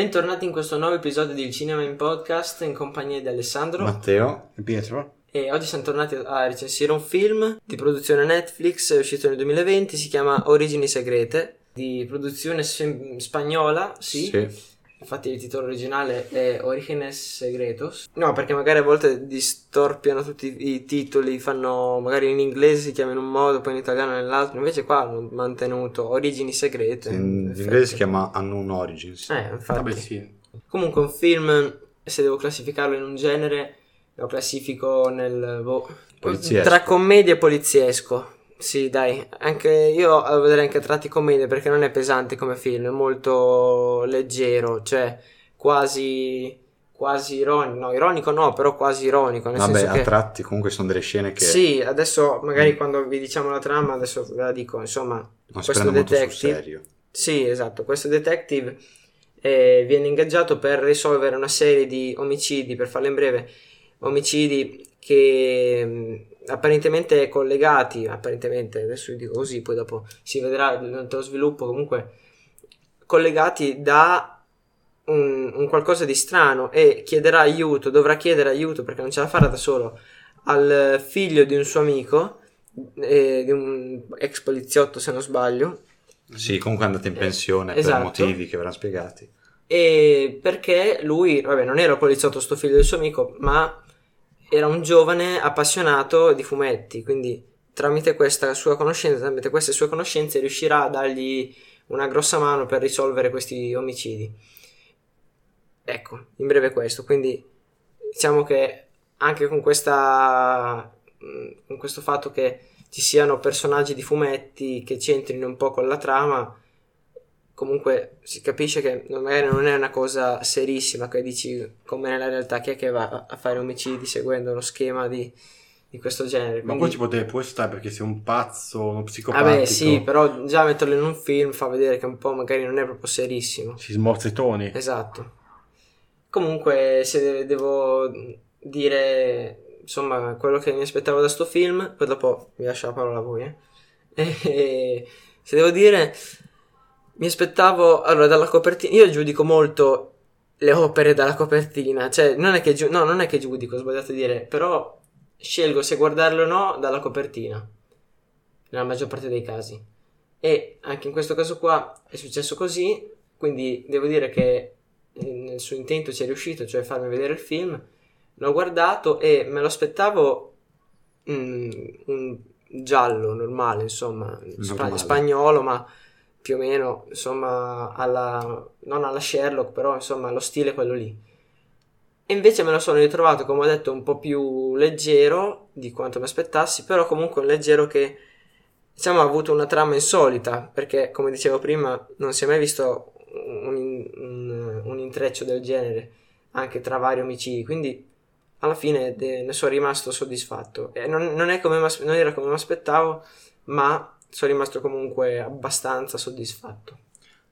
Bentornati in questo nuovo episodio del Cinema in Podcast in compagnia di Alessandro Matteo e Pietro. e oggi siamo tornati a recensire un film di produzione Netflix uscito nel 2020, si chiama Origini Segrete, di produzione spagnola, sì. Infatti il titolo originale è Orígenes Secretos. No, perché magari a volte distorpiano tutti i titoli, fanno magari in inglese si chiama in un modo, poi in italiano nell'altro. Invece qua hanno mantenuto Origini Segrete. In, in inglese si chiama Unknown Origins. Eh, infatti. Vabbè, sì. Comunque un film, se devo classificarlo in un genere, lo classifico nel... Boh, Poliziesco. tra commedia e poliziesco. Sì, dai, anche io a vedere anche tratti commedia perché non è pesante come film, è molto leggero, cioè quasi quasi ironico, no, ironico no, però quasi ironico, nel Vabbè, senso a che tratti comunque sono delle scene che Sì, adesso magari quando vi diciamo la trama, adesso ve la dico, insomma, non questo detective serio. sì, esatto. Questo detective eh, viene ingaggiato per risolvere una serie di omicidi, per farla in breve, omicidi che mh, apparentemente collegati, apparentemente, adesso io dico così, poi dopo si vedrà durante lo sviluppo, comunque collegati da un, un qualcosa di strano e chiederà aiuto, dovrà chiedere aiuto perché non ce la farà da solo al figlio di un suo amico, eh, di un ex poliziotto se non sbaglio, Sì, comunque è andata in pensione esatto. per motivi che verranno spiegati. E perché lui, vabbè, non era poliziotto sto figlio del suo amico, ma era un giovane appassionato di fumetti, quindi tramite tramite queste sue conoscenze riuscirà a dargli una grossa mano per risolvere questi omicidi. Ecco, in breve questo, quindi diciamo che anche con questa con questo fatto che ci siano personaggi di fumetti che c'entrino un po' con la trama, comunque si capisce che magari non è una cosa serissima che dici come nella realtà chi è che va a fare omicidi seguendo uno schema di, di questo genere. Ma Quindi- poi ci potrebbe pure stare perché sei un pazzo, uno psicopatico. Vabbè sì, però già metterlo in un film fa vedere che un po' magari non è proprio serissimo. Si smorza i toni. Esatto. Comunque, se de- devo dire, insomma, quello che mi aspettavo da sto film, poi dopo vi lascio la parola a voi, eh. Se devo dire, mi aspettavo, allora, dalla copertina, io giudico molto le opere dalla copertina, cioè, non è che, giu- no, non è che giudico, ho sbagliato a dire, però scelgo se guardarlo o no dalla copertina, nella maggior parte dei casi. E anche in questo caso qua è successo così, quindi devo dire che eh, nel suo intento ci è riuscito, cioè farmi vedere il film. L'ho guardato e me lo aspettavo mm, un giallo normale, insomma, spa- Normale. spagnolo, ma più o meno, insomma, alla, non alla Sherlock, però insomma, lo stile è quello lì. E invece me lo sono ritrovato, come ho detto, un po' più leggero di quanto mi aspettassi, però comunque un leggero che diciamo ha avuto una trama insolita, perché come dicevo prima non si è mai visto un, un- un intreccio del genere anche tra vari omicidi, quindi alla fine de- ne sono rimasto soddisfatto. E non, non come non era come mi aspettavo, ma sono rimasto comunque abbastanza soddisfatto.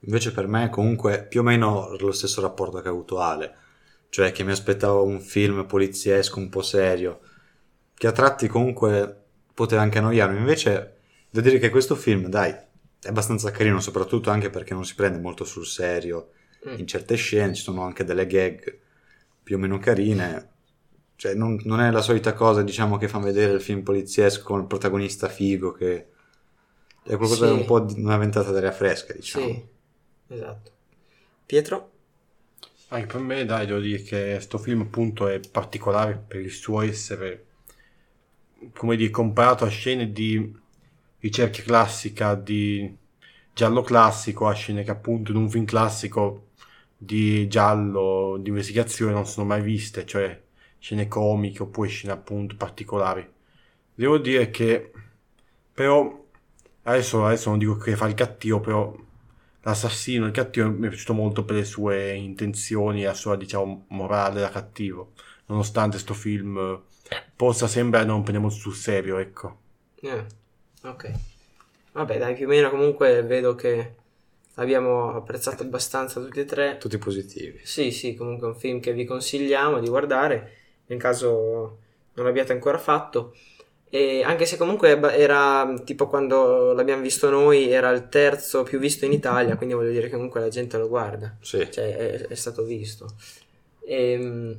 Invece per me comunque più o meno lo stesso rapporto che ha avuto Ale, cioè che mi aspettavo un film poliziesco un po' serio, che a tratti comunque poteva anche annoiarmi, invece devo dire che questo film, dai, è abbastanza carino, soprattutto anche perché non si prende molto sul serio Mm. in certe scene, ci sono anche delle gag più o meno carine, cioè non, non è la solita cosa diciamo che fa vedere il film poliziesco con il protagonista figo che è qualcosa Sì. un po' di una ventata d'aria fresca diciamo. Sì, esatto. Pietro? Anche per me, dai, devo dire che sto film appunto è particolare per il suo essere, come dire, comparato a scene di ricerca classica, di giallo classico, a scene che appunto in un film classico di giallo, di investigazione non sono mai viste, cioè scene comiche oppure scene appunto particolari. Devo dire che però adesso, adesso non dico che fa il cattivo, però l'assassino, il cattivo mi è piaciuto molto per le sue intenzioni e la sua diciamo morale da cattivo, nonostante sto film eh, possa sembrare non prendiamo sul serio, ecco. Eh, ok. Vabbè, dai, più o meno comunque vedo che abbiamo apprezzato abbastanza tutti e tre. Tutti positivi. Sì, sì, comunque è un film che vi consigliamo di guardare nel caso non l'abbiate ancora fatto. E anche se comunque era tipo quando l'abbiamo visto noi, era il terzo più visto in Italia, quindi voglio dire che comunque la gente lo guarda, Sì. cioè è, è stato visto. Ehm,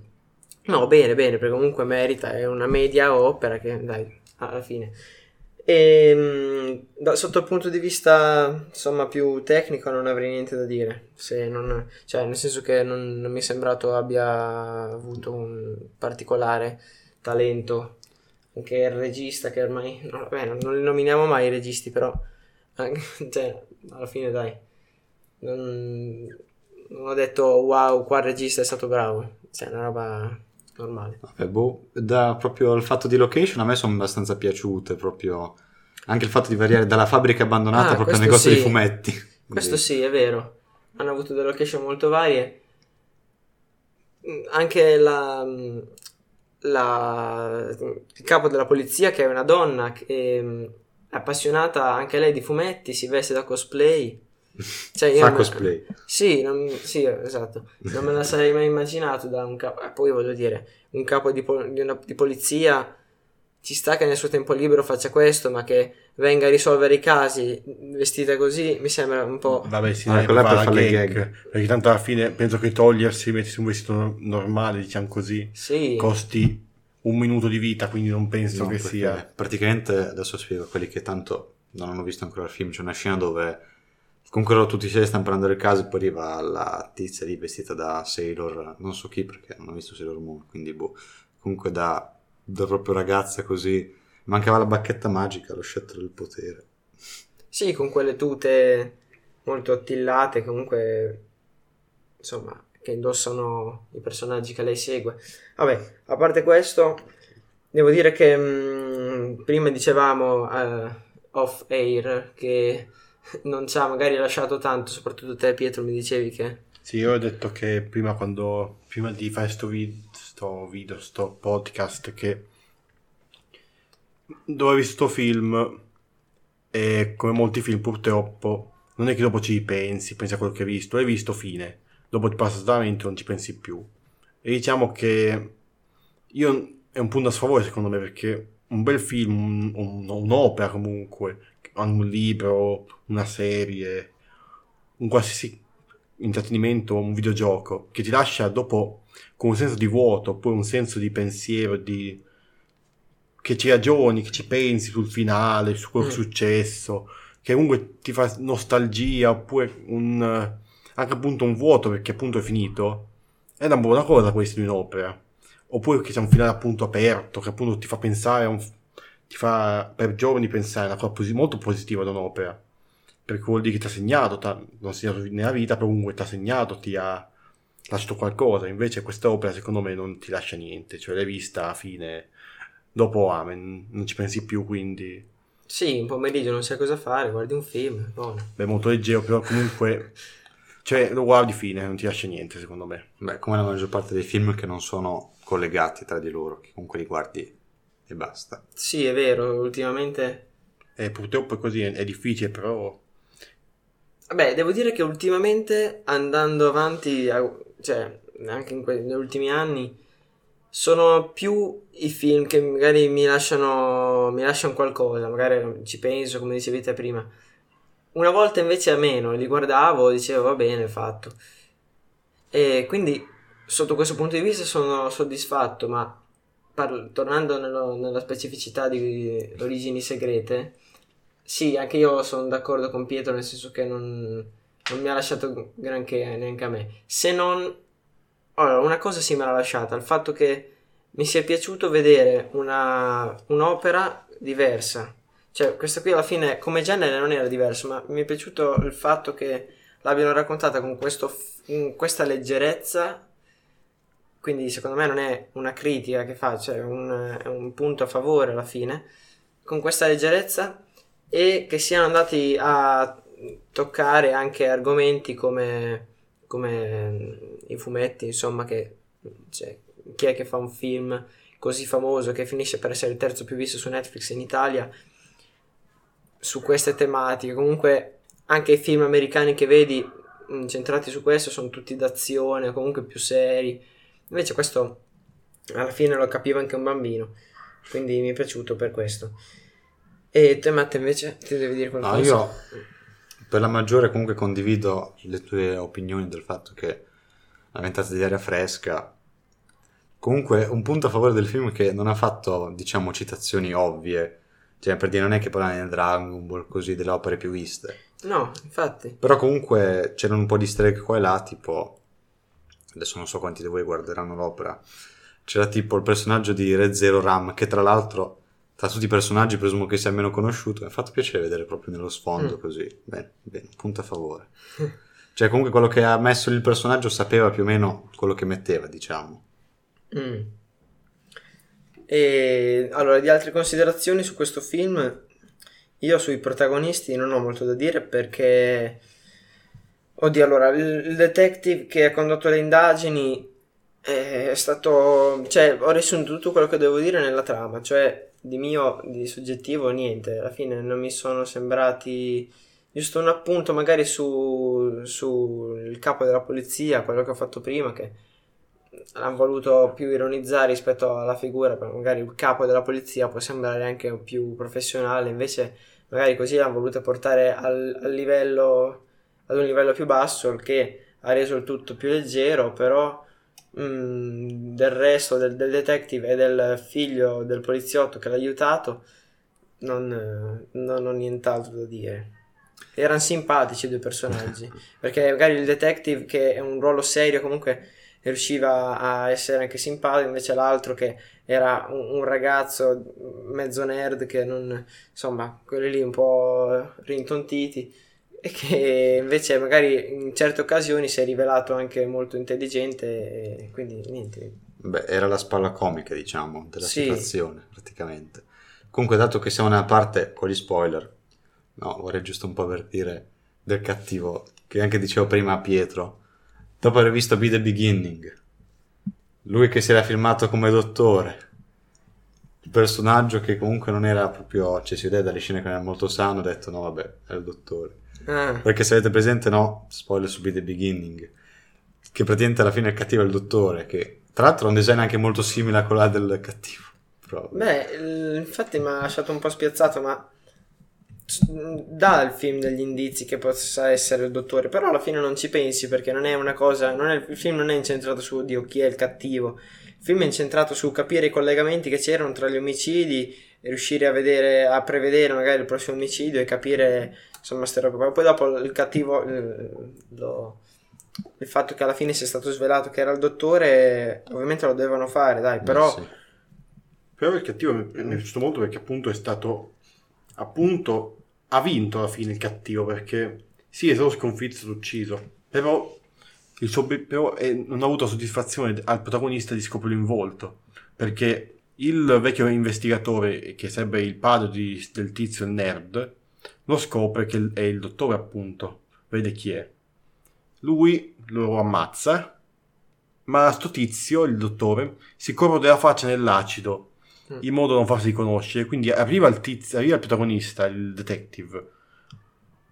no, bene, bene, perché comunque merita, è una media opera che dai, alla fine. E, da- sotto il punto di vista insomma più tecnico non avrei niente da dire se non, cioè nel senso che non, non mi è sembrato abbia avuto un particolare talento anche il regista che ormai no, vabbè, non, li nominiamo mai i registi però anche- cioè, alla fine dai non, non ho detto wow qua il regista è stato bravo cioè una roba normale Vabbè, boh, da proprio il fatto di location a me sono abbastanza piaciute, proprio anche il fatto di variare dalla fabbrica abbandonata Ah, proprio al negozio sì. di fumetti. Questo Quindi- sì, è vero. Hanno avuto delle location molto varie. Anche la, la- il capo della polizia, che è una donna, che mm, è appassionata anche lei di fumetti, si veste da cosplay. Cioè, io Fa non- cosplay. Sì, non- sì, esatto. Non me la sarei mai immaginato da un capo. eh, Poi voglio dire, un capo di, pol- di una- di polizia ci sta che nel suo tempo libero faccia questo, ma che venga a risolvere i casi vestita così mi sembra un po'. Vabbè, sì, Ah, quella fa per fare le gag, gag. Perché tanto alla fine penso che togliersi, mettersi un vestito no- normale, diciamo così, Sì, costi un minuto di vita, quindi non penso No, che sia... Praticamente, adesso spiego a quelli che tanto non hanno visto ancora il film, c'è una scena dove comunque loro tutti sei stanno prendendo il caso e poi arriva la tizia lì vestita da Sailor, non so chi perché non ho visto Sailor Moon, quindi boh, comunque da, da proprio ragazza così, mancava la bacchetta magica, lo scettro del potere. sì, con quelle tute molto attillate, comunque, insomma, che indossano i personaggi che lei segue. Vabbè, a parte questo, devo dire che mm, prima dicevamo eh, off air che non ci ha magari lasciato tanto, soprattutto te Pietro mi dicevi che... Sì, io ho detto che prima quando prima di fare sto, vid- sto video, sto podcast, che dove ho visto sto film e come molti film purtroppo non è che dopo ci pensi, pensi a quello che hai visto, hai visto fine, dopo ti passa totalmente non ci pensi più. E diciamo che io è un punto a sfavore secondo me perché un bel film, un- un'opera comunque, un libro, una serie, un qualsiasi intrattenimento, un videogioco che ti lascia dopo con un senso di vuoto, oppure un senso di pensiero, di... che ci ragioni, che ci pensi sul finale, su quello che è Mm. successo, che comunque ti fa nostalgia, oppure un, anche appunto un vuoto perché appunto è finito, è una buona cosa questa di un'opera. Oppure che c'è un finale appunto aperto, che appunto ti fa pensare, a un, ti fa per giorni pensare a una cosa molto positiva da un'opera perché vuol dire che ti ha segnato, t'ha- non ha segnato nella vita, però comunque ti ha segnato, ti ha lasciato qualcosa. Invece questa opera secondo me non ti lascia niente, cioè l'hai vista alla fine, dopo amen, non ci pensi più, quindi Sì, un pomeriggio non sai cosa fare, guardi un film, buono. è molto leggero, però comunque, cioè lo guardi fine, non ti lascia niente secondo me. Beh, come la maggior parte dei film che non sono collegati tra di loro, che comunque li guardi e basta. Sì, è vero, ultimamente... E purtroppo è così, è, è difficile, però Vabbè, devo dire che ultimamente andando avanti, cioè anche in que- negli ultimi anni, sono più i film che magari mi lasciano, mi lasciano qualcosa, magari ci penso, come dicevi te prima. Una volta invece a meno, li guardavo, dicevo va bene, fatto. E quindi sotto questo punto di vista sono soddisfatto, ma parlo- tornando nello- nella specificità di origini segrete, sì, anche io sono d'accordo con Pietro, nel senso che non, non mi ha lasciato granché neanche a me. Se non... Allora, una cosa sì me l'ha lasciata, il fatto che mi sia piaciuto vedere una, un'opera diversa. Cioè, questa qui alla fine, come genere, non era diverso, ma mi è piaciuto il fatto che l'abbiano raccontata con questo, questa leggerezza. Quindi, secondo me, non è una critica che faccio, è un, è un punto a favore alla fine. Con questa leggerezza e che siano andati a toccare anche argomenti come, come mm, i fumetti, insomma, che cioè, chi è che fa un film così famoso che finisce per essere il terzo più visto su Netflix in Italia su queste tematiche. Comunque anche i film americani che vedi mh, centrati su questo sono tutti d'azione, comunque più seri. Invece questo alla fine lo capiva anche un bambino. quindi mi è piaciuto per questo. E te Matte invece ti devi dire qualcosa? No, io per la maggiore comunque condivido le tue opinioni del fatto che la ventata di aria fresca comunque un punto a favore del film è che non ha fatto diciamo citazioni ovvie cioè per dire non è che parla nel Dragon Ball così delle opere più viste No, infatti. però comunque c'erano un po' di egg qua e là tipo adesso non so quanti di voi guarderanno l'opera c'era tipo il personaggio di Red Zero Ram che tra l'altro tra tutti i personaggi presumo che sia meno conosciuto. Mi ha fatto piacere vedere proprio nello sfondo Mm. così. Bene, bene, punto a favore. Cioè comunque quello che ha messo il personaggio sapeva più o meno quello che metteva diciamo. Mm. E allora, di altre considerazioni su questo film, io sui protagonisti non ho molto da dire perché, oddio, allora, il, il detective che ha condotto le indagini è stato, cioè, ho riassunto tutto quello che devo dire nella trama, cioè, di mio, di soggettivo, niente, alla fine non mi sono sembrati, giusto un appunto magari su, sul capo della polizia, quello che ho fatto prima, che hanno voluto più ironizzare rispetto alla figura, perché magari il capo della polizia può sembrare anche più professionale, invece magari così l'hanno voluto portare al, al livello, ad un livello più basso, il che ha reso il tutto più leggero, però mm, del resto del, del detective e del figlio del poliziotto che l'ha aiutato non, eh, non ho nient'altro da dire. Erano simpatici i due personaggi, perché magari il detective che è un ruolo serio comunque riusciva a essere anche simpatico, invece l'altro che era un, un ragazzo mezzo nerd che non, insomma, quelli lì un po' rintontiti e che invece magari in certe occasioni si è rivelato anche molto intelligente quindi niente. Beh, era la spalla comica diciamo della Sì. situazione praticamente comunque dato che siamo nella parte con gli spoiler no vorrei giusto un po' avvertire del cattivo che anche dicevo prima a Pietro dopo aver visto Be The Beginning lui che si era filmato come dottore il personaggio che comunque non era proprio cioè si vedeva dalle scene che non era molto sano ha detto no vabbè è il dottore Ah, perché se avete presente no spoiler su Be The Beginning. Che praticamente alla fine il cattivo è il dottore che tra l'altro ha un design anche molto simile a quello del cattivo però beh, infatti mi ha lasciato un po' spiazzato, ma dà il film degli indizi che possa essere il dottore, però alla fine non ci pensi perché non è una cosa, non è- il film non è incentrato su Dio chi è il cattivo, il film è incentrato su capire i collegamenti che c'erano tra gli omicidi riuscire a vedere, a prevedere magari il prossimo omicidio e capire insomma ste robe qua. Poi dopo il cattivo, eh, lo- il fatto che alla fine sia stato svelato che era il dottore, ovviamente lo dovevano fare, dai, però... sì. Però il cattivo mi mi è piaciuto molto perché appunto è stato appunto ha vinto alla fine il cattivo perché sì è stato sconfitto, è stato ucciso però, il suo però eh, non ha avuto soddisfazione al protagonista di scoprirlo in volto perché il vecchio investigatore che sarebbe il padre di- del tizio il nerd lo scopre che è il dottore appunto vede chi è lui lo ammazza ma sto tizio, il dottore, si corrode la faccia nell'acido Mm. in modo da non farsi riconoscere. Quindi arriva il tizio, arriva il protagonista, il detective,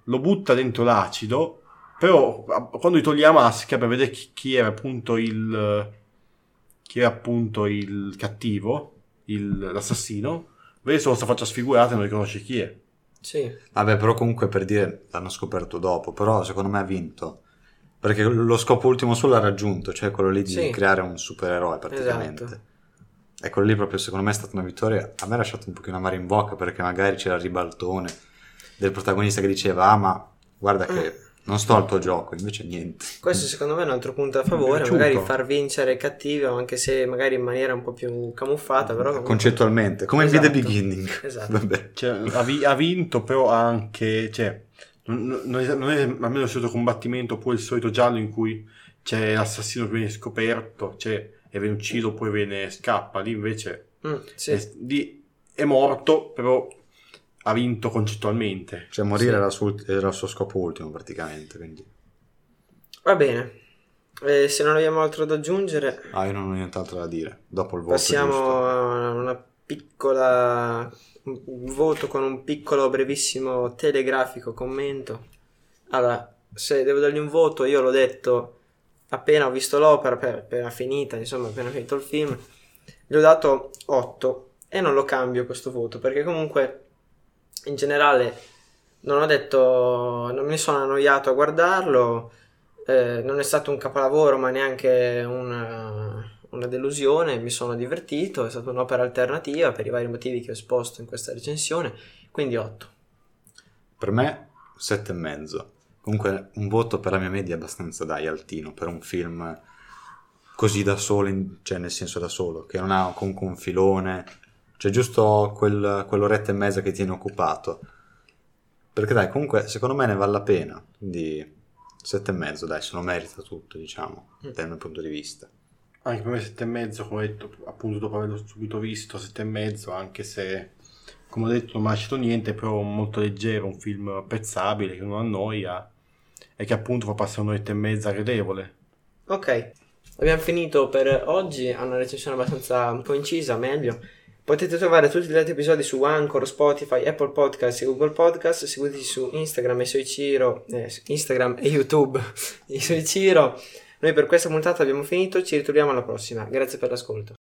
lo butta dentro l'acido, però quando gli toglie la maschera per vedere chi, chi era appunto il chi era appunto il cattivo, il- l'assassino, vede solo questa faccia sfigurata e non riconosce chi è. Sì. Vabbè, però comunque per dire l'hanno scoperto dopo, però secondo me ha vinto. Perché lo scopo ultimo suo l'ha raggiunto, cioè quello lì di Sì. creare un supereroe praticamente. Esatto. E quello lì proprio secondo me è stata una vittoria. A me ha lasciato un pochino amaro in bocca perché magari c'era il ribaltone del protagonista che diceva ah ma guarda che non sto al tuo gioco, invece niente. Questo secondo me è un altro punto a favore, magari far vincere il cattivo, anche se magari in maniera un po' più camuffata, però comunque- Concettualmente, come in Be The Esatto. Beginning. Esatto. Vabbè. Cioè, ha, vi- ha vinto, però ha anche. Cioè, non, non è, non è almeno il solito combattimento, oppure il solito giallo in cui c'è l'assassino che viene scoperto, cioè, e viene ucciso, poi viene scappa. Lì invece Mm, sì. è, lì è morto, però ha vinto concettualmente. Cioè morire Sì. era, il suo, era il suo scopo ultimo praticamente. Quindi. Va bene. Eh, se non abbiamo altro da aggiungere, Ah, io non ho nient'altro da dire. Dopo il voto passiamo giusto. a una piccola un voto con un piccolo brevissimo telegrafico commento. Allora, se devo dargli un voto, io l'ho detto appena ho visto l'opera, appena finita, insomma, appena finito il film, gli ho dato 8 e non lo cambio questo voto perché comunque in generale non ho detto, non mi sono annoiato a guardarlo, eh, non è stato un capolavoro ma neanche una, una delusione, mi sono divertito, è stata un'opera alternativa per i vari motivi che ho esposto in questa recensione, quindi 8. Per me, 7,5. Comunque un voto per la mia media abbastanza dai, altino, per un film così da solo, cioè nel senso da solo, che non ha comunque un filone, cioè giusto quel, quell'oretta e mezza che tiene occupato. Perché dai, comunque secondo me ne vale la pena, quindi 7,5 dai, se lo merita tutto, diciamo, Mm. dal mio punto di vista. Anche per me sette e mezzo, come ho detto, appunto dopo averlo subito visto, sette e mezzo, anche se, come ho detto, non mi ha lasciato niente, però molto leggero, un film apprezzabile, che non annoia e che appunto fa passare un'oretta e mezza gradevole. Ok, abbiamo finito per oggi, ha una recensione abbastanza un po' incisa, meglio. Potete trovare tutti gli altri episodi su Anchor, Spotify, Apple Podcast e Google Podcast. Seguiteci su Instagram e Soichiro, eh, Instagram e YouTube di Soichiro. Noi per questa puntata abbiamo finito, ci ritroviamo alla prossima. Grazie per l'ascolto.